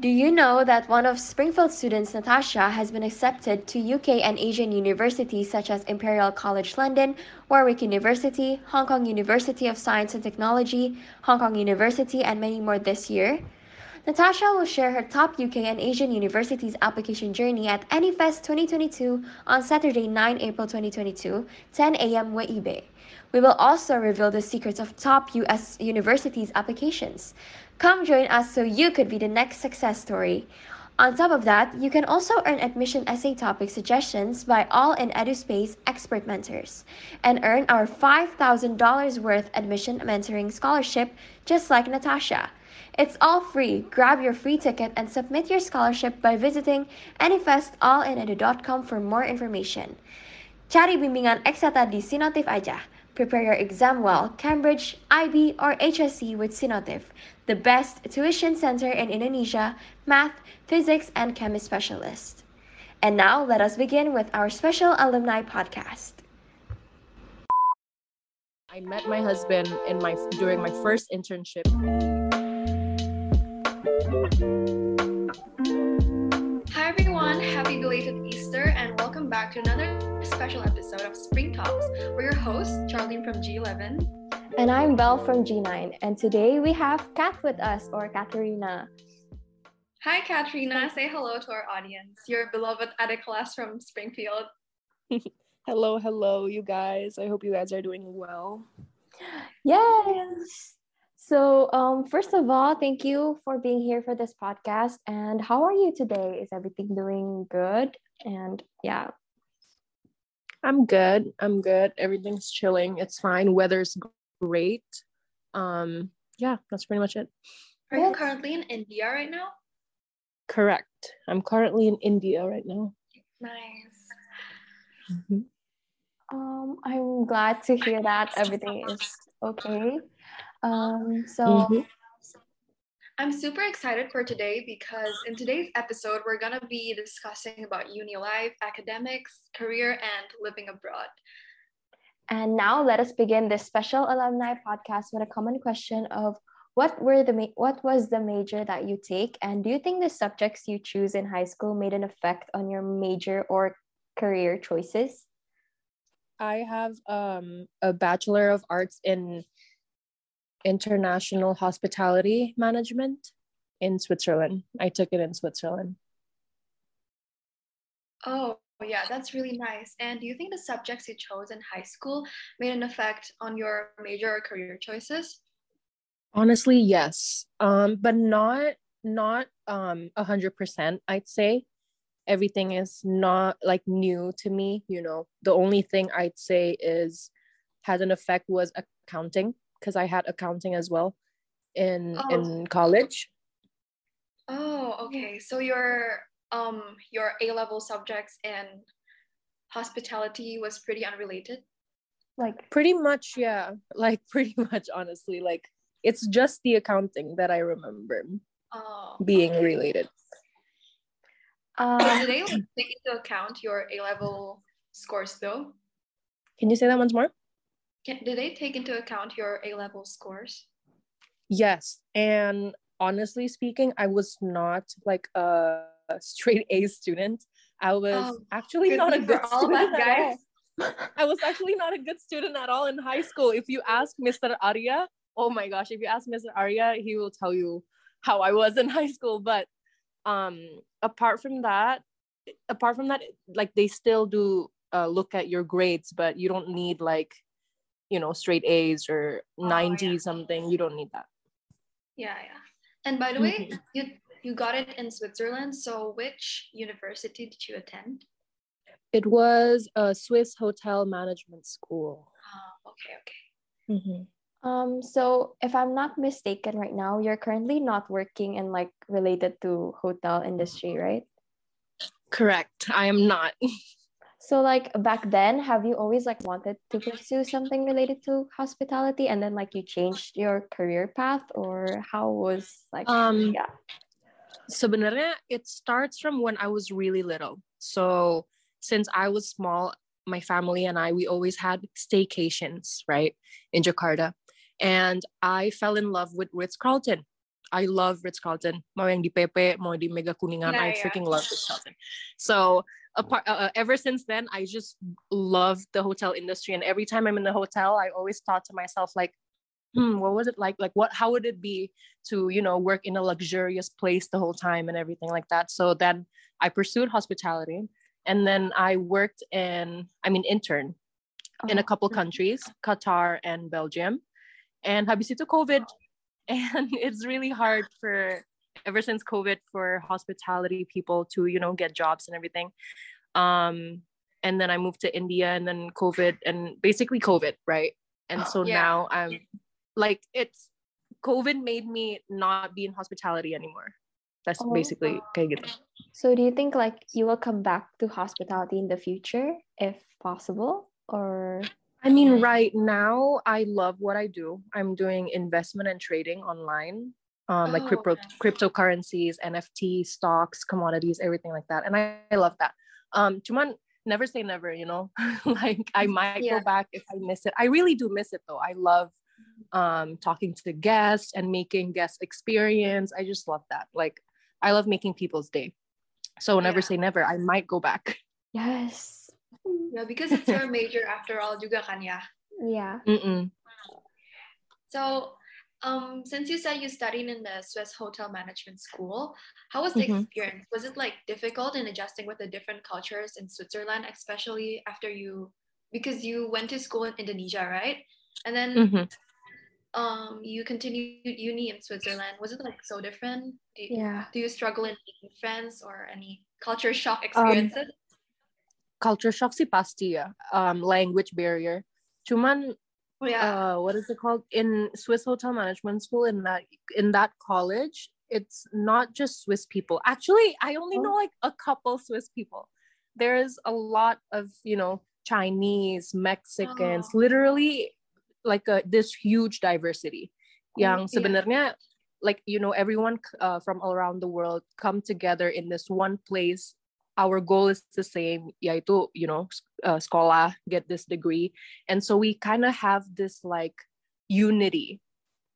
Do you know that one of Springfield students, Natasha, has been accepted to UK and Asian universities such as Imperial College London, Warwick University, Hong Kong University of Science and Technology, Hong Kong University, and many more this year? Natasha will share her top UK and Asian universities application journey at AnyFest 2022 on Saturday, 9 April 2022, 10 a.m. WIB. We will also reveal the secrets of top US universities applications. Come join us so you could be the next success story. On top of that, you can also earn admission essay topic suggestions by all in EduSpace expert mentors and earn our $5,000 worth admission mentoring scholarship just like Natasha. It's all free. Grab your free ticket and submit your scholarship by visiting anyfestallinedu.com for more information. Cari bimbingan eksata di Sinotif aja. Prepare your exam well. Cambridge, IB, or HSC with Sinotif, the best tuition center in Indonesia, math, physics, and chemistry specialist. And now let us begin with our special alumni podcast. I met my husband in my during my first internship. Hi everyone, happy belated Easter and welcome back to another special episode of Spring Talks. We're your hosts, Charlene from G11. And I'm Belle from G9, and today we have Kath with us, or Katarina. Hi Katrina, say hello to our audience, your beloved class from Springfield. hello, hello, you guys. I hope you guys are doing well. Yes. So, um, first of all, thank you for being here for this podcast. And how are you today? Is everything doing good? And yeah. I'm good. I'm good. Everything's chilling. It's fine. Weather's great. Um, yeah, that's pretty much it. Are you currently in India right now? Correct. I'm currently in India right now. Nice. Mm-hmm. Um, I'm glad to hear that everything is okay. Um, so mm-hmm. I'm super excited for today because in today's episode, we're going to be discussing about uni life, academics, career, and living abroad. And now let us begin this special alumni podcast with a common question of what were the ma- what was the major that you take and do you think the subjects you choose in high school made an effect on your major or career choices? I have um, a bachelor of arts in international hospitality management in Switzerland. I took it in Switzerland. Oh, yeah, that's really nice. And do you think the subjects you chose in high school made an effect on your major or career choices? Honestly, yes. Um, but not not um a hundred percent, I'd say. Everything is not like new to me, you know. The only thing I'd say is had an effect was accounting because I had accounting as well in oh. in college. Oh, okay. So your um your A level subjects and hospitality was pretty unrelated. Like pretty much, yeah. Like pretty much, honestly. Like it's just the accounting that I remember oh, being okay. related. Um, do they like, take into account your A level scores though? Can you say that once more? Can, do they take into account your A level scores? Yes. And honestly speaking, I was not like a straight A student. I was oh, actually not a good student. That, guys. I was actually not a good student at all in high school. If you ask Mr. Arya, oh my gosh, if you ask Mr. Arya, he will tell you how I was in high school. But um apart from that, apart from that, like they still do uh, look at your grades, but you don't need like you know straight A's or oh, 90 yeah. something. You don't need that. Yeah, yeah. And by the way, mm-hmm. you you got it in Switzerland. So which university did you attend? It was a Swiss hotel management school. Oh, okay, okay. Mm-hmm. Um, so if I'm not mistaken right now, you're currently not working in like related to hotel industry, right? Correct. I am not. So like back then, have you always like wanted to pursue something related to hospitality and then like you changed your career path or how was like um yeah. Sebenarnya it starts from when I was really little. So since I was small, my family and I we always had staycations, right? In Jakarta. And I fell in love with Ritz Carlton. I love Ritz Carlton. Mau yang di PP, mau di Mega Kuningan. Yeah, I yeah. freaking love Ritz Carlton. So apart, uh, uh, ever since then, I just love the hotel industry. And every time I'm in the hotel, I always thought to myself, like, hmm, what was it like? Like, what? How would it be to, you know, work in a luxurious place the whole time and everything like that? So then I pursued hospitality, and then I worked in, I mean, intern oh. in a couple countries, Qatar and Belgium. And habis itu COVID, and it's really hard for ever since COVID for hospitality people to, you know, get jobs and everything. Um, and then I moved to India and then COVID and basically COVID, right? And so yeah. now I'm like, it's COVID made me not be in hospitality anymore. That's oh. basically kayak gitu. So do you think like you will come back to hospitality in the future if possible or I mean right now I love what I do. I'm doing investment and trading online um, like crypto oh, cryptocurrencies, NFT, stocks, commodities, everything like that. And I, I love that. Um, cuman never say never, you know. like I might yeah. go back if I miss it. I really do miss it though. I love um talking to guests and making guest experience. I just love that. Like I love making people's day. So never yeah. say never. I might go back. Yes. Yeah, because it's your major after all juga kan ya. Yeah. Mm-mm. So um, since you said you studied in the Swiss Hotel Management School, how was the mm-hmm. experience? Was it like difficult in adjusting with the different cultures in Switzerland, especially after you, because you went to school in Indonesia, right? And then mm-hmm. um, you continued uni in Switzerland. Was it like so different? Do you, yeah. Do you struggle in making friends or any culture shock um, experiences? Um, culture shock sih pasti ya. Um, language barrier. Cuman yeah. Uh, what is it called in Swiss Hotel Management School? In that in that college, it's not just Swiss people. Actually, I only oh. know like a couple Swiss people. There's a lot of you know Chinese, Mexicans, oh. literally like a, this huge diversity. Yang sebenarnya yeah. like you know everyone uh, from all around the world come together in this one place our goal is the same yaitu you know uh, sekolah get this degree. And so we kind of have this like unity.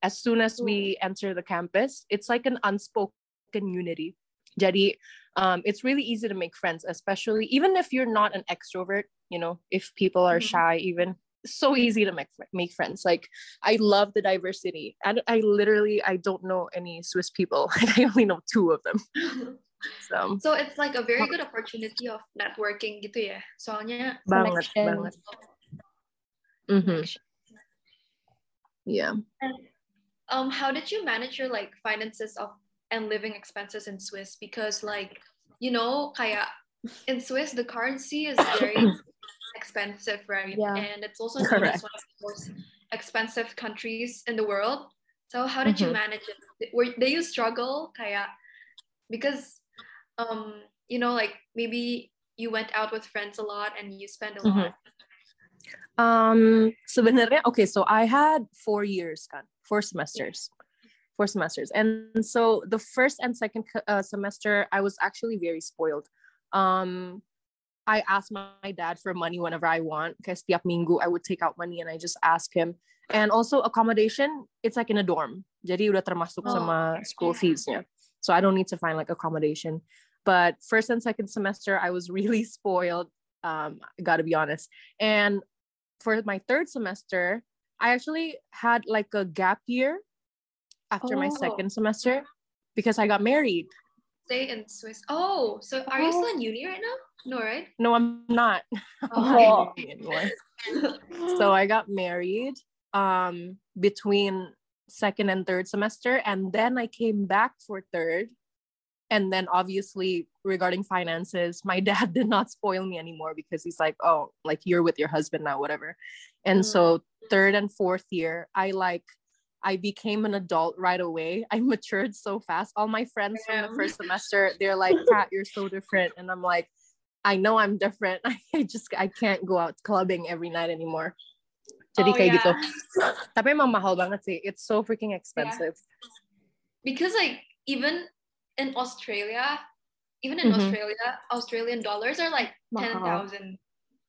As soon as we enter the campus it's like an unspoken unity. Jadi um, it's really easy to make friends especially even if you're not an extrovert you know if people are mm-hmm. shy even so easy to make make friends. Like i love the diversity. And i literally i don't know any swiss people i only know two of them So, so it's like a very good opportunity of networking gitu ya. Soalnya banget banget. Mm-hmm. Yeah. And, um, how did you manage your like finances of and living expenses in Swiss? Because like you know, kayak in Swiss the currency is very expensive, right? Yeah. And it's also one of the most expensive countries in the world. So how did mm-hmm. you manage it? Were did you struggle, kayak because um you know like maybe you went out with friends a lot and you spend a lot mm-hmm. um sebenarnya okay so i had four years kan four semesters four semesters and so the first and second uh, semester i was actually very spoiled um I asked my dad for money whenever I want because tiap minggu I would take out money and I just ask him. And also accommodation, it's like in a dorm. Jadi udah termasuk oh, sama school feesnya. So I don't need to find like accommodation. But first and second semester, I was really spoiled. Um, I gotta be honest. And for my third semester, I actually had like a gap year after oh. my second semester because I got married. Stay in Swiss. Oh, so are oh. you still in uni right now? No, right? No, I'm not. Oh. so I got married um between second and third semester and then I came back for third and then obviously regarding finances my dad did not spoil me anymore because he's like oh like you're with your husband now whatever. And mm. so third and fourth year i like i became an adult right away. I matured so fast. All my friends from the first semester they're like kat you're so different. And i'm like i know i'm different. I just i can't go out clubbing every night anymore. Jadi oh, kayak yeah. gitu tapi emang mahal banget sih. It's so freaking expensive. Yeah. because like even in Australia, even in mm-hmm. Australia, Australian dollars are like ten thousand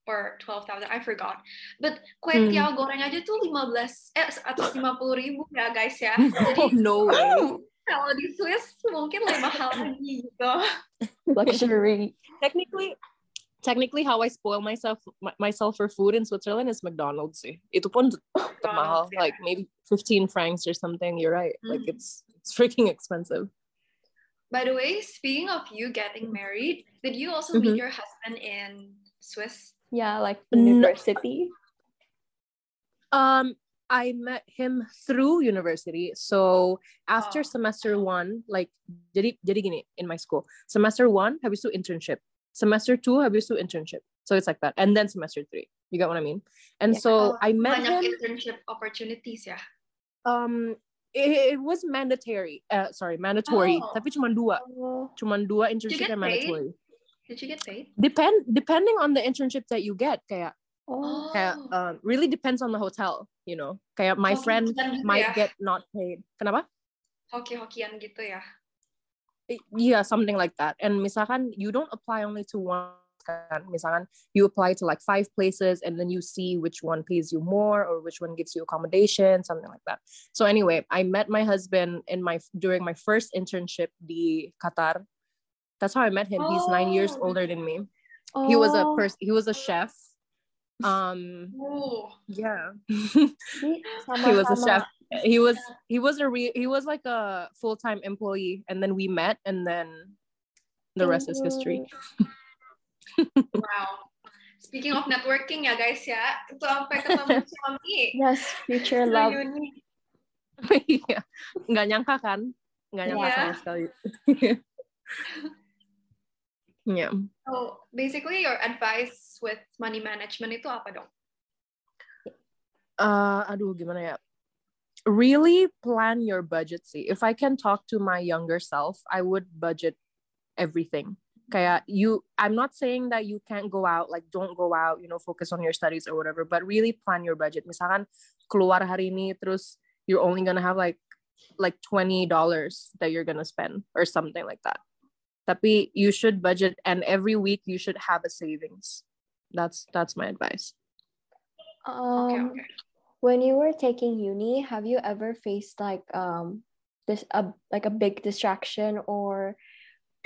or twelve thousand. I forgot. But kue mm. tiaw goreng aja tuh lima belas eh atas lima puluh ribu ya guys ya. Jadi, oh, no way. kalau di Swiss mungkin lebih mahal lagi gitu. Luxury. technically, technically how I spoil myself myself for food in Switzerland is McDonald's. Itu pun mahal, like maybe 15 francs or something. You're right. Mm. Like it's it's freaking expensive. By the way, speaking of you getting married, did you also mm-hmm. meet your husband in Swiss? Yeah, like university. Um, I met him through university. So after oh. semester one, like jadi jadi gini in my school. Semester one habis itu internship. Semester two habis itu internship. So it's like that. And then semester three. You get what I mean? And yeah. so oh, I met him. internship opportunities yeah. Um, it, it was mandatory. Uh, sorry, mandatory. Oh. Tapi cuma dua. Cuma dua internship yang mandatory. Did you get paid? Depend depending on the internship that you get. Kayak Oh. Kayak um, really depends on the hotel, you know. Kayak my friend might ya? get not paid. Kenapa? Hoki-hokian gitu ya. Yeah, something like that. And misalkan you don't apply only to one kan. Misalkan you apply to like five places and then you see which one pays you more or which one gives you accommodation, something like that. So anyway, I met my husband in my during my first internship di Qatar. That's how I met him. Oh. He's nine years oh. older than me. Oh. He was a person. He was a chef um Ooh. yeah he was a chef he was he was a re- he was like a full-time employee and then we met and then the rest is history wow speaking of networking ya guys ya itu sampai ketemu suami yes future love iya nggak nyangka kan nggak nyangka yeah. sama sekali Yeah. So basically your advice with money management itu apa dong? Uh, aduh gimana ya? Really plan your budget sih. If I can talk to my younger self, I would budget everything. Kayak you, I'm not saying that you can't go out, like don't go out, you know, focus on your studies or whatever, but really plan your budget. Misalkan keluar hari ini, terus you're only gonna have like like $20 that you're gonna spend or something like that tapi you should budget and every week you should have a savings that's that's my advice um okay, okay. when you were taking uni have you ever faced like um this a like a big distraction or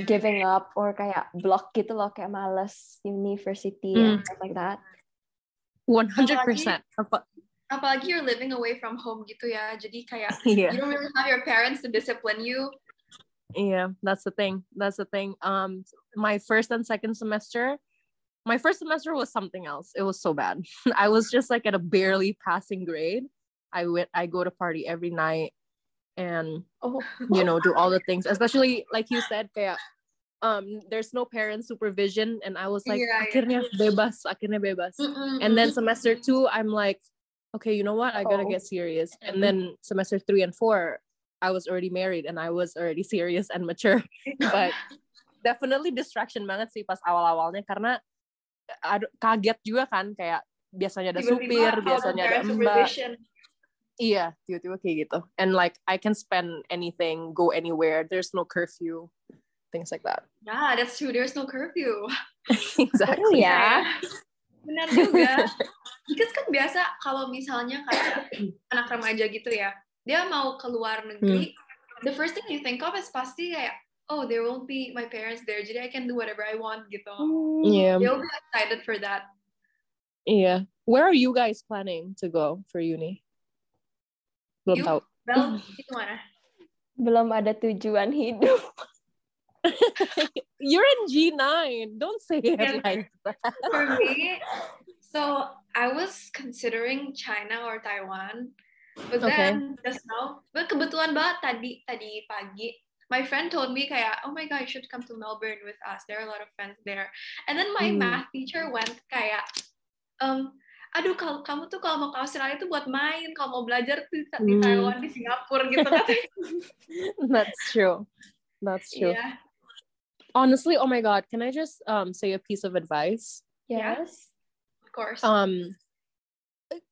giving up or kayak block gitu loh kayak malas university mm. and stuff like that. 100% apalagi, apalagi you're living away from home gitu ya. Jadi kayak yeah. you don't really have your parents to discipline you. Yeah that's the thing that's the thing. Um my first and second semester my first semester was something else. It was so bad. I was just like at a barely passing grade. I went i go to party every night and oh. you know do all the things especially like you said kayak um there's no parent supervision and i was like yeah, akhirnya yeah. bebas akhirnya bebas and then semester 2 i'm like okay you know what i gotta oh. get serious and then semester 3 and 4 I was already married and I was already serious and mature. But definitely distraction banget sih pas awal-awalnya karena ada kaget juga kan kayak biasanya ada supir, biasanya ada mbak. Iya, tiba-tiba kayak gitu. And like I can spend anything, go anywhere. There's no curfew, things like that. Yeah, that's true. There's no curfew. exactly. ya. Benar juga. Because kan biasa kalau misalnya kayak anak remaja gitu ya, dia mau keluar negeri hmm. the first thing you think of is pasti kayak oh there won't be my parents there jadi I can do whatever I want gitu hmm. yeah they'll be excited for that yeah where are you guys planning to go for uni belum you, tahu Bel, itu mana belum ada tujuan hidup You're in G9. Don't say it yeah. like that. For me, so I was considering China or Taiwan. But okay. then just now, well, kebetulan banget tadi tadi pagi, my friend told me kayak, oh my god, you should come to Melbourne with us. There are a lot of friends there. And then my mm. math teacher went kayak, um, aduh kalau kamu tuh kalau mau ke Australia tuh buat main, kalau mau belajar tuh di mm. Taiwan, di Singapura gitu kan. That's true. That's true. Yeah. Honestly, oh my god, can I just um say a piece of advice? Yes. Of course. Um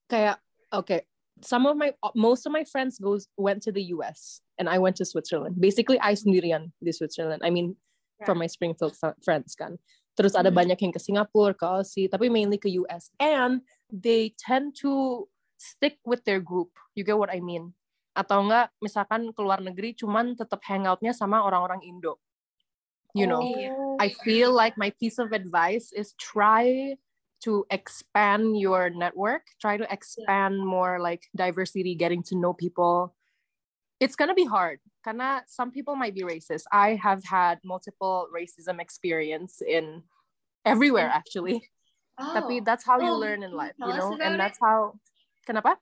kayak okay, some of my most of my friends goes went to the US and I went to Switzerland. Basically, I sendirian di Switzerland. I mean, yeah. from my Springfield friends kan. Terus ada mm-hmm. banyak yang ke Singapura, ke Aussie, tapi mainly ke US. And they tend to stick with their group. You get what I mean? atau enggak misalkan keluar negeri cuman tetap hangoutnya sama orang-orang Indo you know oh. I feel like my piece of advice is try to expand your network try to expand more like diversity getting to know people it's gonna be hard karena some people might be racist I have had multiple racism experience in everywhere actually oh. tapi that's how you oh, learn in life you know and that's it? how kenapa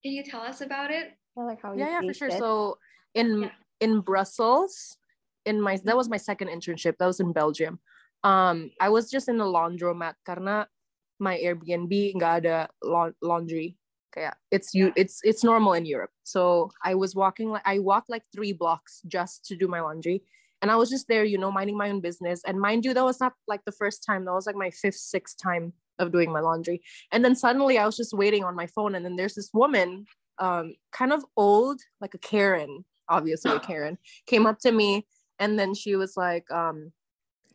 can you tell us about it like how yeah, yeah, for sure. It. So in yeah. in Brussels, in my that was my second internship. That was in Belgium. Um, I was just in the laundromat karena my Airbnb nggak ada laundry. Okay, it's you it's it's normal in Europe. So I was walking like I walked like three blocks just to do my laundry. And I was just there, you know, minding my own business. And mind you, that was not like the first time. That was like my fifth, sixth time of doing my laundry. And then suddenly I was just waiting on my phone. And then there's this woman um, kind of old, like a Karen, obviously a Karen, came up to me and then she was like, um,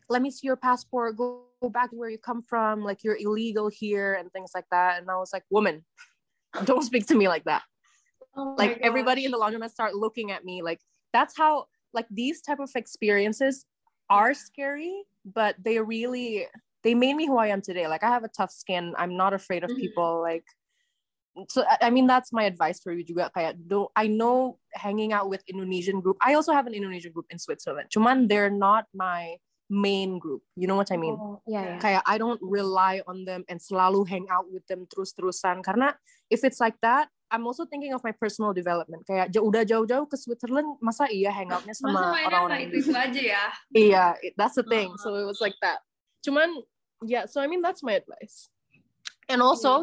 let me see your passport, go, go back to where you come from, like you're illegal here and things like that. And I was like, woman, don't speak to me like that. Oh like gosh. everybody in the laundromat start looking at me like that's how like these type of experiences are scary, but they really they made me who I am today. Like I have a tough skin. I'm not afraid of mm-hmm. people. Like so I mean that's my advice for you juga kayak do I know hanging out with Indonesian group I also have an Indonesian group in Switzerland cuman they're not my main group. You know what I mean? Oh, yeah, yeah. Kayak I don't rely on them and selalu hang out with them terus-terusan. Karena if it's like that I'm also thinking of my personal development. Kayak udah jauh-jauh ke Switzerland masa iya hangoutnya sama orang-orang itu, itu aja ya? Iya that's the thing. So it was like that. Cuman yeah so I mean that's my advice. And also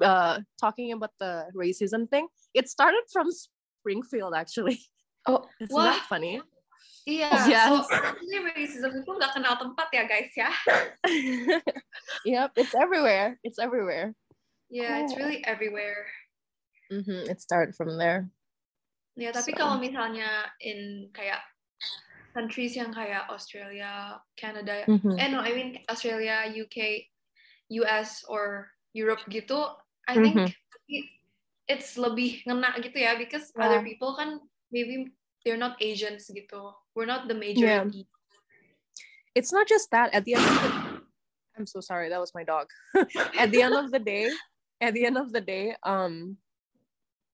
uh, talking about the racism thing it started from springfield actually. Oh it's not funny Iya, yes. so ini racism itu nggak kenal tempat ya guys ya. yep, it's everywhere. It's everywhere. Yeah, it's really everywhere. Mm-hmm. It started from there. Ya, tapi so. kalau misalnya in kayak countries yang kayak Australia, Canada, mm-hmm. eh no, I mean Australia, UK, US or Europe gitu I think mm-hmm. it's lebih ngena gitu ya because yeah. other people kan maybe they're not Asians gitu we're not the majority yeah. it's not just that at the end of the I'm so sorry that was my dog at the end of the day at the end of the day um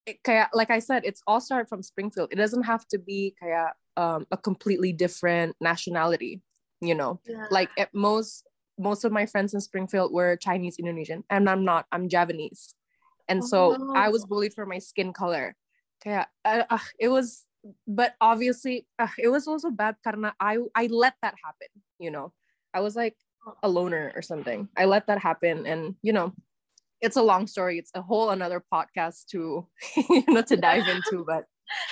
it, kaya, like I said it's all started from Springfield it doesn't have to be kaya, um, a completely different nationality you know yeah. like at most most of my friends in Springfield were Chinese Indonesian, and I'm not. I'm Javanese, and so oh. I was bullied for my skin color. Yeah, uh, uh, it was, but obviously uh, it was also bad karena I I let that happen. You know, I was like a loner or something. I let that happen, and you know, it's a long story. It's a whole another podcast to you know to dive into, but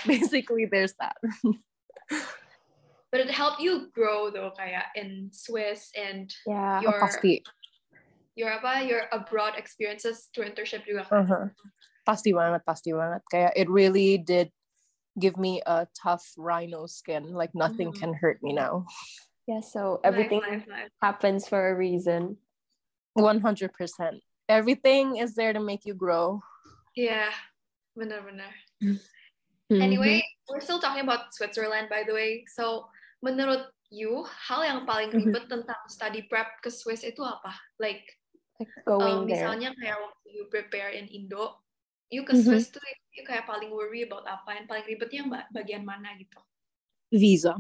basically there's that. but it helped you grow though kayak in Swiss and yeah, your pasti. your apa your abroad experiences to internship juga uh-huh. pasti banget pasti banget kayak it really did give me a tough rhino skin like nothing mm-hmm. can hurt me now yeah so everything nice, nice, nice. happens for a reason 100% everything is there to make you grow yeah benar benar mm-hmm. anyway we're still talking about Switzerland by the way so menurut you hal yang paling mm-hmm. ribet mm-hmm. tentang study prep ke Swiss itu apa? Like, like going um, misalnya kayak waktu you prepare in Indo, you ke mm-hmm. Swiss tuh you kayak paling worry about apa? Yang paling ribetnya bagian mana gitu? Visa.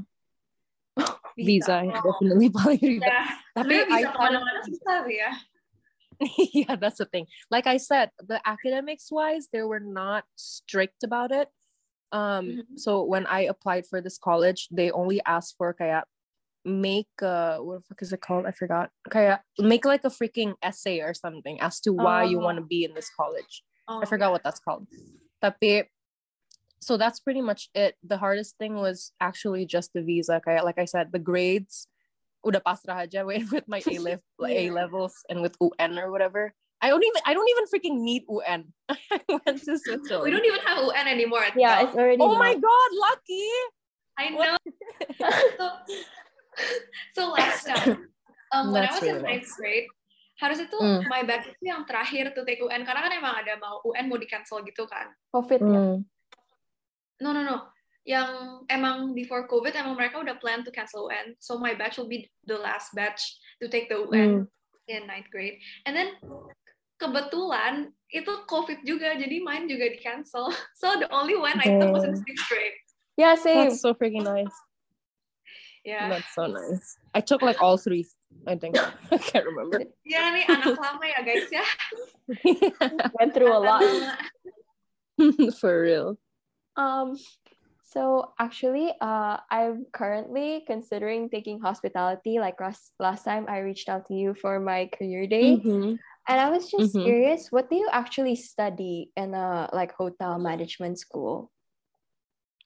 Visa, visa oh. definitely paling ribet. Yeah. Tapi I kemana-mana susah ya. yeah, that's the thing. Like I said, the academics wise, they were not strict about it. Um, mm-hmm. so when I applied for this college, they only asked for kaya make uh what the fuck is it called? I forgot. Kaya make like a freaking essay or something as to why oh. you want to be in this college. Oh, I forgot yeah. what that's called. Tapi so that's pretty much it. The hardest thing was actually just the visa. Kaya like I said, the grades udah pasrah aja with my A level yeah. A levels and with UN or whatever. I don't even I don't even freaking need UN. I went to Switzerland. We don't even have UN anymore. Yeah, it's already. Oh my god, lucky! I know. so, so last time, um, when I was really in ninth grade, harus itu mm. my batch itu yang terakhir tuh take UN karena kan emang ada mau UN mau di cancel gitu kan. Covid mm. ya. no no no yang emang before COVID emang mereka udah plan to cancel UN. So my batch will be the last batch to take the UN mm. in ninth grade. And then kebetulan itu COVID juga, jadi mine juga di cancel. So the only one I took was in sixth grade. Yeah, same. That's so freaking nice. Yeah. That's so nice. I took like all three. I think I can't remember. Ya nih anak lama ya guys ya. Went through a lot. For real. Um, so actually, uh, I'm currently considering taking hospitality. Like last last time, I reached out to you for my career day, mm-hmm. and I was just mm-hmm. curious, what do you actually study in a like hotel management school?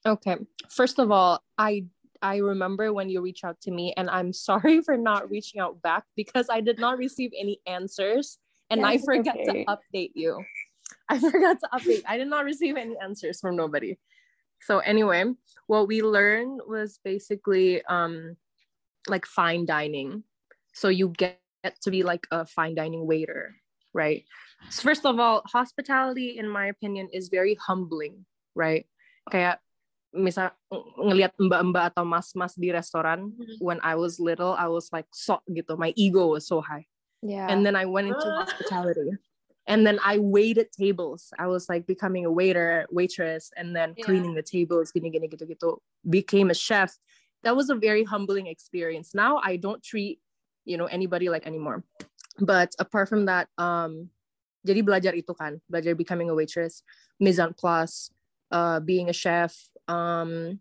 Okay, first of all, I I remember when you reached out to me, and I'm sorry for not reaching out back because I did not receive any answers, and I forgot okay. to update you. I forgot to update. I did not receive any answers from nobody so anyway what we learned was basically um like fine dining so you get to be like a fine dining waiter right so first of all hospitality in my opinion is very humbling right kayak misal ngelihat mbak-mbak atau mas-mas di restoran mm-hmm. when I was little I was like so gitu my ego was so high yeah and then I went into hospitality and then I waited tables. I was like becoming a waiter, waitress, and then yeah. cleaning the tables, gini, gini, gitu, gitu. became a chef. That was a very humbling experience. Now I don't treat, you know, anybody like anymore. But apart from that, um, jadi belajar itu kan, belajar becoming a waitress, mise en place, uh, being a chef, um,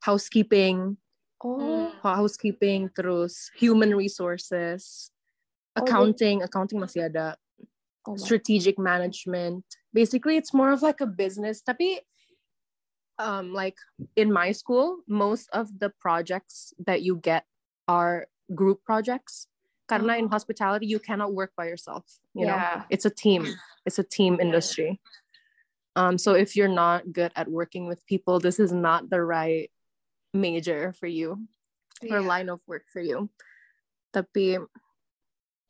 housekeeping, oh. housekeeping, terus human resources, oh, accounting, oh, accounting masih ada. Oh strategic management. Basically it's more of like a business tapi um like in my school most of the projects that you get are group projects. Karena in oh. hospitality you cannot work by yourself you yeah. know it's a team. It's a team industry um so if you're not good at working with people this is not the right major for you yeah. or line of work for you tapi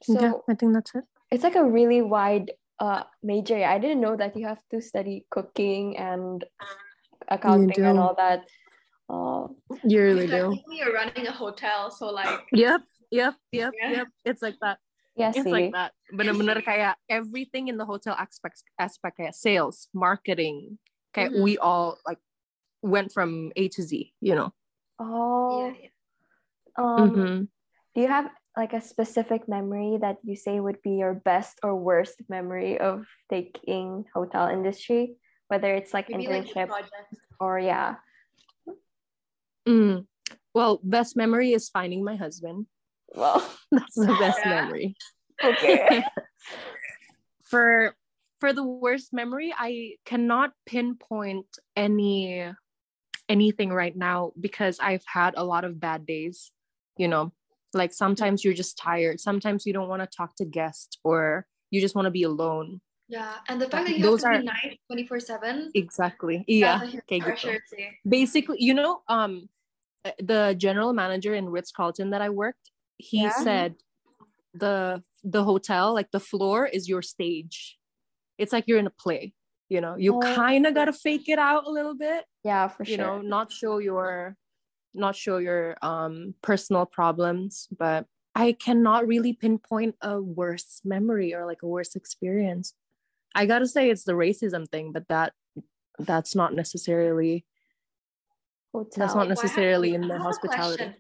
so yeah, i think that's it it's like a really wide uh major. I didn't know that you have to study cooking and accounting and all that. Uh, you really do. You're running a hotel, so like. Yep, yep, yep, yeah. yep. It's like that. Yeah, it's see. like that. Bener-bener kayak everything in the hotel aspects aspect kayak sales, marketing, kayak mm-hmm. we all like went from A to Z, you know. Oh. Yeah. Um, mm-hmm. Do you have like a specific memory that you say would be your best or worst memory of taking hotel industry whether it's like Maybe internship like or yeah mm. well best memory is finding my husband well that's the best yeah. memory okay for for the worst memory i cannot pinpoint any anything right now because i've had a lot of bad days you know like sometimes you're just tired. Sometimes you don't want to talk to guests or you just want to be alone. Yeah, and the fact that you Those have to are, be nice 24 7. Exactly. Yeah. Okay, Basically, you know, um, eh, the general manager in Ritz Carlton that I worked, he yeah. said the the hotel, like the floor, is your stage. It's like you're in a play. You know, you oh. kind of gotta fake it out a little bit. Yeah, for you sure. You know, not show your not show your um, personal problems, but I cannot really pinpoint a worse memory or like a worse experience. I gotta say it's the racism thing, but that that's not necessarily Hotel. that's not necessarily well, in the hospitality.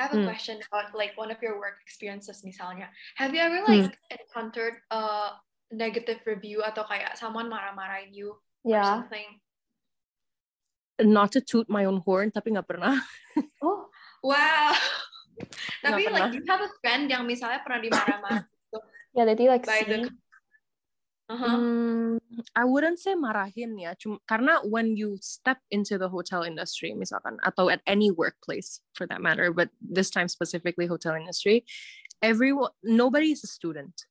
I have a mm. question about like one of your work experiences misalnya. Have you ever hmm. like mm. encountered a negative review atau kayak someone marah-marahin you yeah. or something? not to toot my own horn tapi nggak pernah oh wow tapi like you have a friend yang misalnya pernah dimarah-marah gitu yeah did you like by see? the Uh-huh. Mm, I wouldn't say marahin ya, cuma karena when you step into the hotel industry misalkan atau at any workplace for that matter, but this time specifically hotel industry, everyone nobody is a student,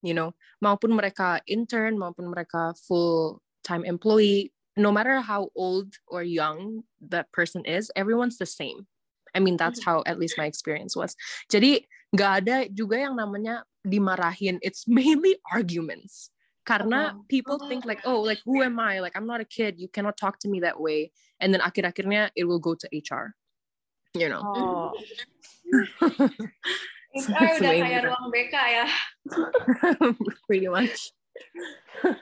you know, maupun mereka intern maupun mereka full time employee, no matter how old or young that person is, everyone's the same. I mean, that's mm-hmm. how at least my experience was. Jadi nggak ada juga yang namanya dimarahin. It's mainly arguments. Karena uh-huh. people think like, oh, like who am I? Like I'm not a kid. You cannot talk to me that way. And then akhir-akhirnya it will go to HR. You know. Oh. HR udah kayak ruang BK ya. Pretty much.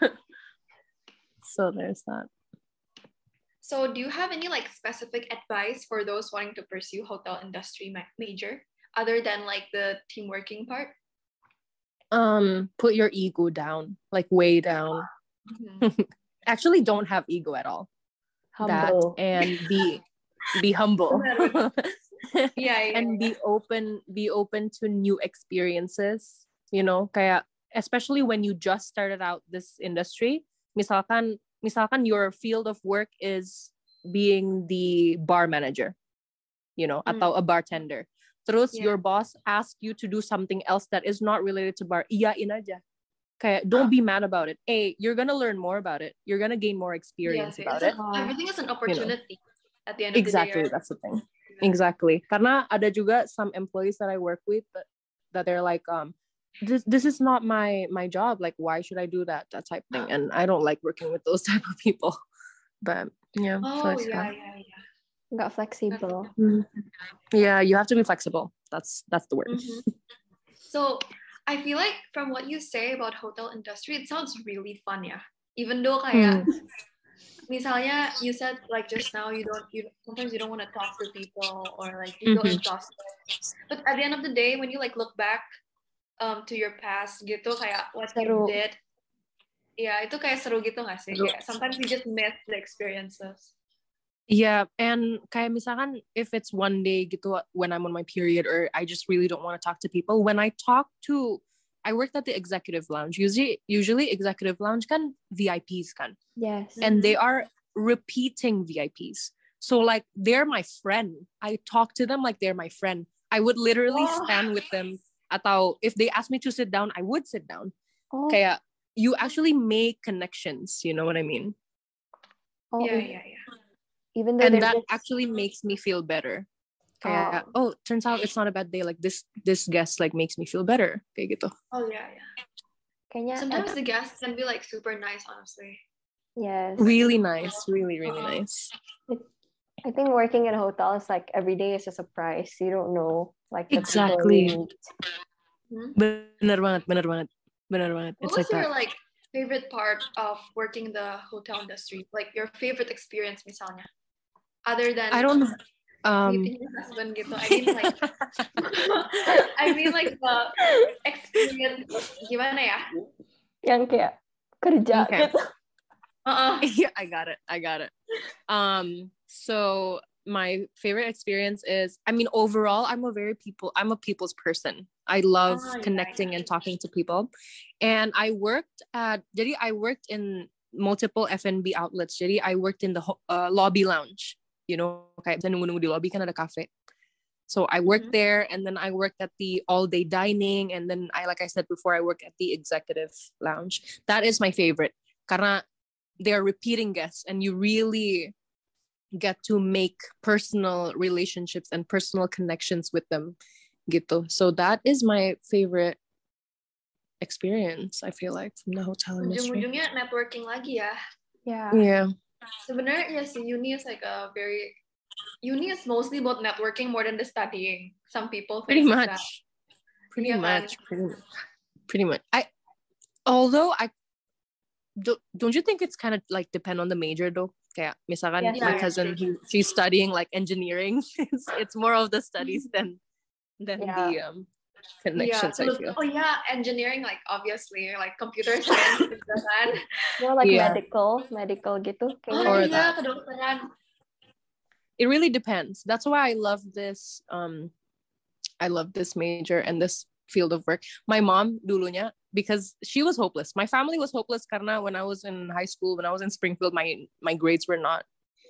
so there's that. So do you have any like specific advice for those wanting to pursue hotel industry ma- major other than like the team working part? Um, put your ego down, like way down. Mm-hmm. Actually, don't have ego at all. Humble. That and be be humble. yeah, yeah, and be open be open to new experiences you know kaya especially when you just started out this industry misalkan misalkan your field of work is being the bar manager you know mm. atau a bartender terus yeah. your boss ask you to do something else that is not related to bar iyain aja. Kayak don't be mad about it. A you're gonna learn more about it. You're gonna gain more experience yes, about it. everything is an opportunity you know? at the end of exactly the day, Exactly, that's the thing. Exactly. Karena ada juga some employees that I work with that, that they're like um this this is not my my job. Like why should I do that that type thing? And I don't like working with those type of people. But yeah oh yeah, yeah yeah got flexible. Mm-hmm. yeah you have to be flexible. That's that's the word. Mm-hmm. so I feel like from what you say about hotel industry it sounds really fun yeah. Even though kayak mm. misalnya you said like just now you don't you sometimes you don't want to talk to people or like you feel mm-hmm. exhausted. But at the end of the day when you like look back um to your past gitu kayak what seru. you did ya itu kayak seru gitu gak sih? Kayak sometimes you just miss the experiences Yeah, and kayak misalkan if it's one day gitu when I'm on my period or I just really don't want to talk to people, when I talk to I worked at the executive lounge. Usually, usually executive lounge can VIPs can. Yes. And they mm-hmm. are repeating VIPs. So like they're my friend. I talk to them like they're my friend. I would literally oh. stand with them. Atau if they ask me to sit down, I would sit down. Oh. Kaya you actually make connections. You know what I mean? Oh. Yeah, yeah, yeah. Even though and that just... actually makes me feel better. Kaya, oh. oh, turns out it's not a bad day. Like this, this guest like makes me feel better. Kayak gitu. Oh yeah, yeah. Kanya, Sometimes the guests can be like super nice, honestly. Yes. Really nice. Really, really uh-huh. nice. I think working in a hotel is like every day is a surprise. You don't know like exactly. Hmm? Bener banget, bener banget, bener banget. What it's was like your that. like favorite part of working the hotel industry? Like your favorite experience, misalnya, other than I don't know um husband gitu I mean like I mean like the experience gimana ya yang kayak kerja okay. gitu uh-uh. yeah I got it I got it um so my favorite experience is I mean overall I'm a very people I'm a people's person. I love oh, connecting yeah, yeah. and talking to people. And I worked at jadi I worked in multiple F&B outlets. Jadi I worked in the uh, lobby lounge you know kayak bisa nunggu-nunggu di lobby kan ada cafe. So I worked mm-hmm. there and then I worked at the all day dining and then I like I said before I work at the executive lounge. That is my favorite. Karena they're repeating guests and you really get to make personal relationships and personal connections with them gitu. So that is my favorite experience I feel like from the hotel industry. ujung-ujungnya networking lagi ya. Yeah. Yeah Sebenarnya yes, uni is like a very uni is mostly about networking more than the studying. Some people pretty much, that. pretty yeah, much, pretty much, pretty much. I although I don't, don't you think it's kind of like depend on the major though? Kaya misalkan yeah, my cousin he, she's studying like engineering. it's it's more of the studies than than yeah. the um connections. Yeah. I feel. Oh yeah, engineering like obviously like computer science kan. More like yeah. medical, medical gitu. Oh or iya, kedokteran. It really depends. That's why I love this. Um, I love this major and this field of work. My mom dulunya because she was hopeless. My family was hopeless karena when I was in high school, when I was in Springfield, my my grades were not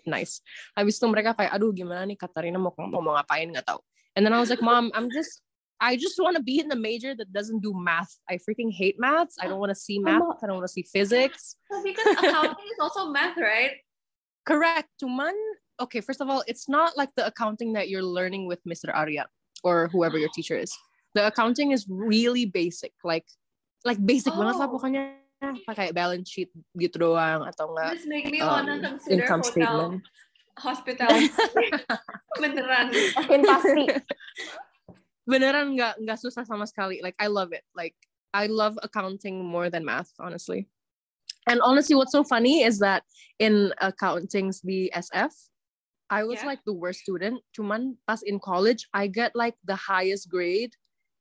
nice. Habis itu mereka kayak, aduh gimana nih Katarina mau mau ngapain nggak tahu. And then I was like, mom, I'm just I just want to be in the major that doesn't do math. I freaking hate maths. I don't want to see math. I don't want to see physics. Well, because accounting is also math, right? Correct. Tuman, okay, first of all, it's not like the accounting that you're learning with Mr. Arya or whoever your teacher is. The accounting is really basic, like like basic oh. banget lah pokoknya. pakai balance sheet gitu doang atau enggak This make me um, wanna consider income hotel statement. hospitality beneran makin pasti beneran nggak nggak susah sama sekali. Like I love it. Like I love accounting more than math honestly. And honestly what's so funny is that in accounting's the SF I was yeah. like the worst student. Cuman pas in college I get like the highest grade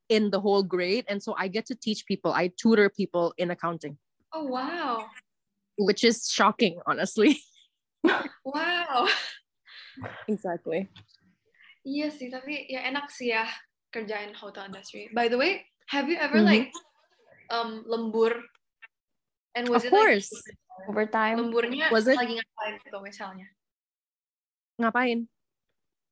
in the whole grade. And so I get to teach people. I tutor people in accounting. Oh wow. Which is shocking honestly. Wow. Exactly. Iya sih, tapi ya enak sih ya kerja in hotel industry. By the way, have you ever mm-hmm. like um lembur? And was of it course. like overtime? Lemburnya was it? lagi ngapain gitu misalnya? Ngapain?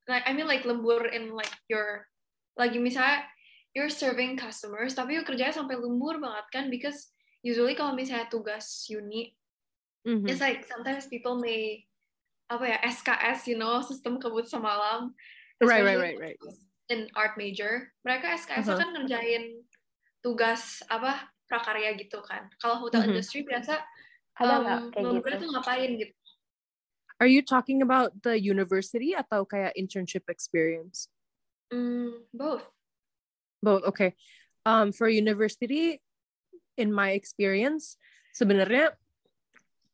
Like I mean like lembur in like your lagi misalnya you're serving customers tapi you kerjanya sampai lembur banget kan because usually kalau misalnya tugas uni mm-hmm. it's like sometimes people may apa ya SKS you know sistem kebut semalam right right right right in art major mereka SKS uh-huh. kan ngerjain tugas apa prakarya gitu kan kalau hotel uh-huh. industry biasa ada um, kayak gitu. tuh ngapain gitu Are you talking about the university atau kayak internship experience? Mm, both. Both. Okay. Um, for university, in my experience, sebenarnya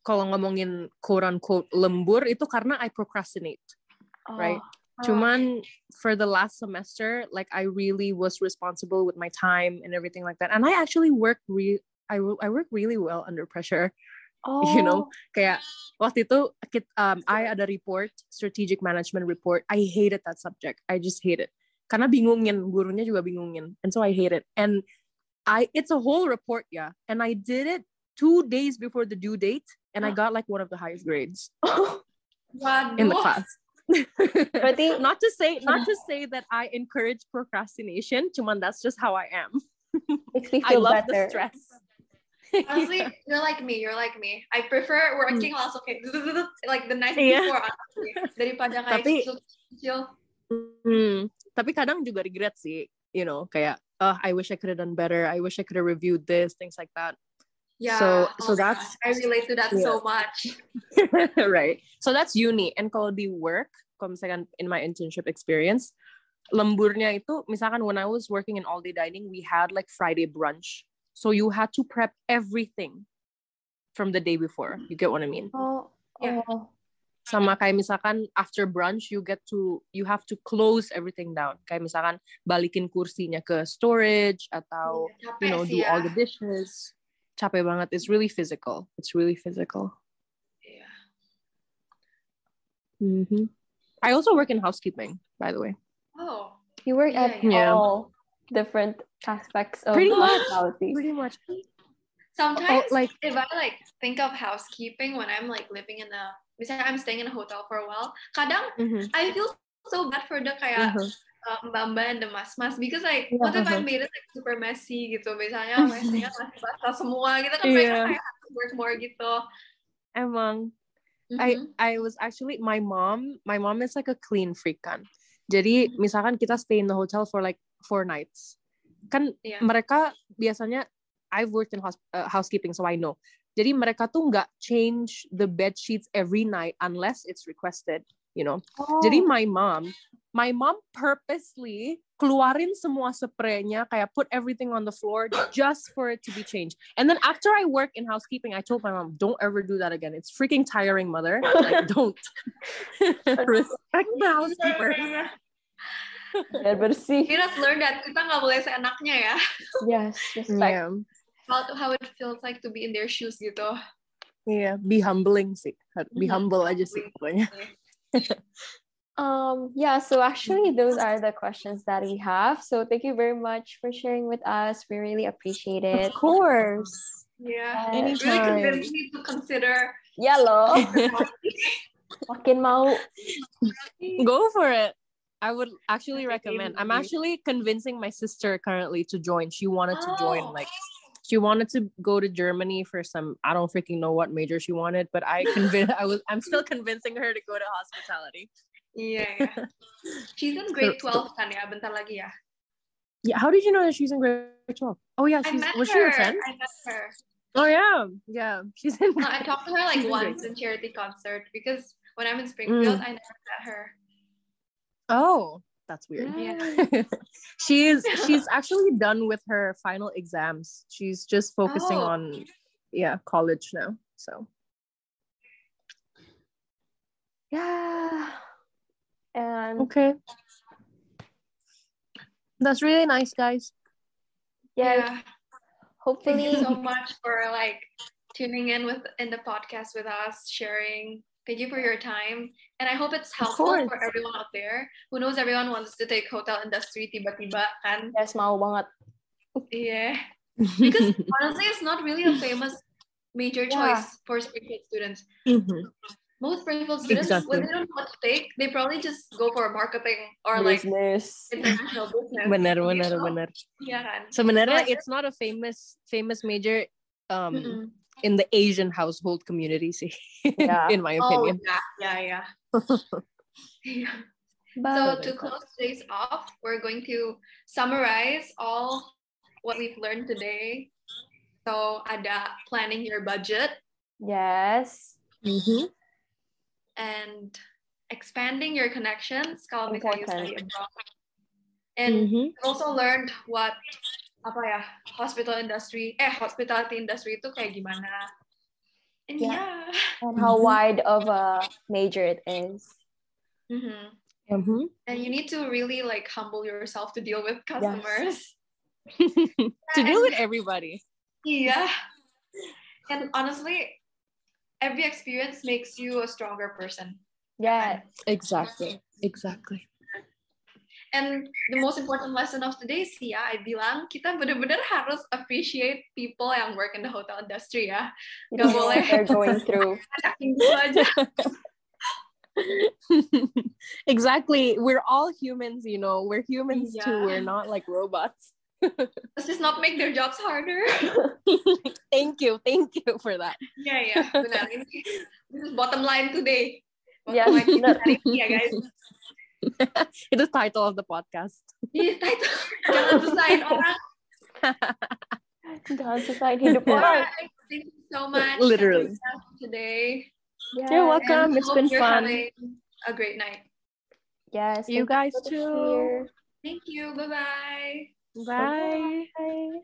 kalau ngomongin quote unquote lembur itu karena I procrastinate, oh. right? Cuman for the last semester, like I really was responsible with my time and everything like that. And I actually work re I, I work really well under pressure. Oh. You know, oh. kayak waktu itu um, I ada report, strategic management report. I hated that subject. I just hate it. Karena bingungin, gurunya juga bingungin. And so I hate it. And I it's a whole report, yeah. And I did it two days before the due date, and I got like one of the highest grades in the class. Berarti not to say not to say that I encourage procrastination, cuman that's just how I am. Makes me feel I love better. the stress. Honestly, yeah. you're like me. You're like me. I prefer working mm. also okay, like the night yeah. before honestly, daripada kayak tapi, chill. Hmm, tapi kadang juga regret sih, you know, kayak, oh, I wish I could have done better. I wish I could have reviewed this, things like that. Yeah. So oh so that's gosh. I relate to that yeah. so much. right. So that's uni. And kalau di work, kalau misalkan in my internship experience, lemburnya itu misalkan when I was working in all day dining, we had like Friday brunch. So you had to prep everything from the day before. You get what I mean? Oh. Yeah. Oh. Sama kayak misalkan after brunch you get to you have to close everything down. Kayak misalkan balikin kursinya ke storage atau yeah, you know do all the dishes capek banget. It's really physical. It's really physical. Yeah. Mm-hmm. I also work in housekeeping, by the way. Oh. You work yeah, at yeah. all different aspects of pretty much. Pretty much. Sometimes, oh, like if I like think of housekeeping when I'm like living in a, misalnya I'm staying in a hotel for a while, kadang mm-hmm. I feel so bad for the kayak mm-hmm mbak-mbak and the mas-mas because like yeah, what if I made it like super messy gitu misalnya mesnya masih basah semua gitu kan yeah. mereka kayak work more gitu emang mm-hmm. I I was actually my mom my mom is like a clean freak kan jadi mm-hmm. misalkan kita stay in the hotel for like four nights kan yeah. mereka biasanya I've worked in house, uh, housekeeping so I know jadi mereka tuh nggak change the bed sheets every night unless it's requested you know. Oh. Jadi my mom, my mom purposely keluarin semua spraynya kayak put everything on the floor just for it to be changed. And then after I work in housekeeping, I told my mom, don't ever do that again. It's freaking tiring, mother. Like, don't. Respect the housekeeper. Biar bersih. You just learn that kita nggak boleh seenaknya ya. Yes, respect. Yeah. How, how it feels like to be in their shoes gitu. Iya, yeah, be humbling sih. Be mm-hmm. humble aja sih pokoknya. um yeah so actually those are the questions that we have. So thank you very much for sharing with us. We really appreciate it. of course. Yeah. And it really convinced me to consider yeah lo makin mau go for it. I would actually recommend. I'm actually convincing my sister currently to join. She wanted to join oh. like she wanted to go to Germany for some I don't freaking know what major she wanted, but I convinced I was I'm still convincing her to go to hospitality. Yeah, yeah. she's in grade 12 kan ya, bentar lagi ya. Yeah, how did you know that she's in grade 12? Oh yeah, she's was her. she your friend? I met her. Oh yeah, yeah. She's in. No, I talked to her like once in charity concert because when I'm in Springfield, mm. I never met her. Oh, that's weird. Yeah. she's she's actually done with her final exams. She's just focusing oh. on yeah, college now. So yeah. And okay. That's really nice, guys. Yeah. yeah. Hopefully Thank you so much for like tuning in with in the podcast with us, sharing Thank you for your time. And I hope it's helpful for everyone out there who knows everyone wants to take hotel industry tiba-tiba kan. Yes, mau banget. Yeah. Because honestly, it's not really a famous major choice yeah. for Springfield students. Mm-hmm. Most Springfield students, exactly. when they don't know what to take, they probably just go for marketing or business. like international business. Benar, benar, benar. Yeah kan. Sebenarnya it's not a famous famous major um mm-hmm in the Asian household community, see, yeah. in my oh, opinion. Oh, yeah, yeah, yeah. so to close today's off, we're going to summarize all what we've learned today. So ada planning your budget. Yes. Mm-hmm. And expanding your connections kalau misalnya you study abroad. And mm-hmm. also learned what apa ya hospital industry eh hospitality industry itu kayak gimana and yeah, yeah. and how wide of a major it is mm-hmm. Mm-hmm. and you need to really like humble yourself to deal with customers yes. to deal with everybody yeah and honestly every experience makes you a stronger person yeah exactly exactly And the most important lesson of today sih ya, I bilang kita benar-benar harus appreciate people yang work in the hotel industry ya. Gak boleh they're going through. aja. exactly. We're all humans, you know. We're humans yeah. too. We're not like robots. Let's just not make their jobs harder. thank you. Thank you for that. Yeah, yeah. Benar. This is bottom line today. Bottom yeah, line ya guys. Itu title of the podcast. Iya, title. Jangan susahin orang. Jangan susahin hidup orang. Thank you so much. Literally. Today. Yeah. You're welcome. it's been fun. A great night. Yes. You guys too. Thank you. Bye-bye. Bye. Bye.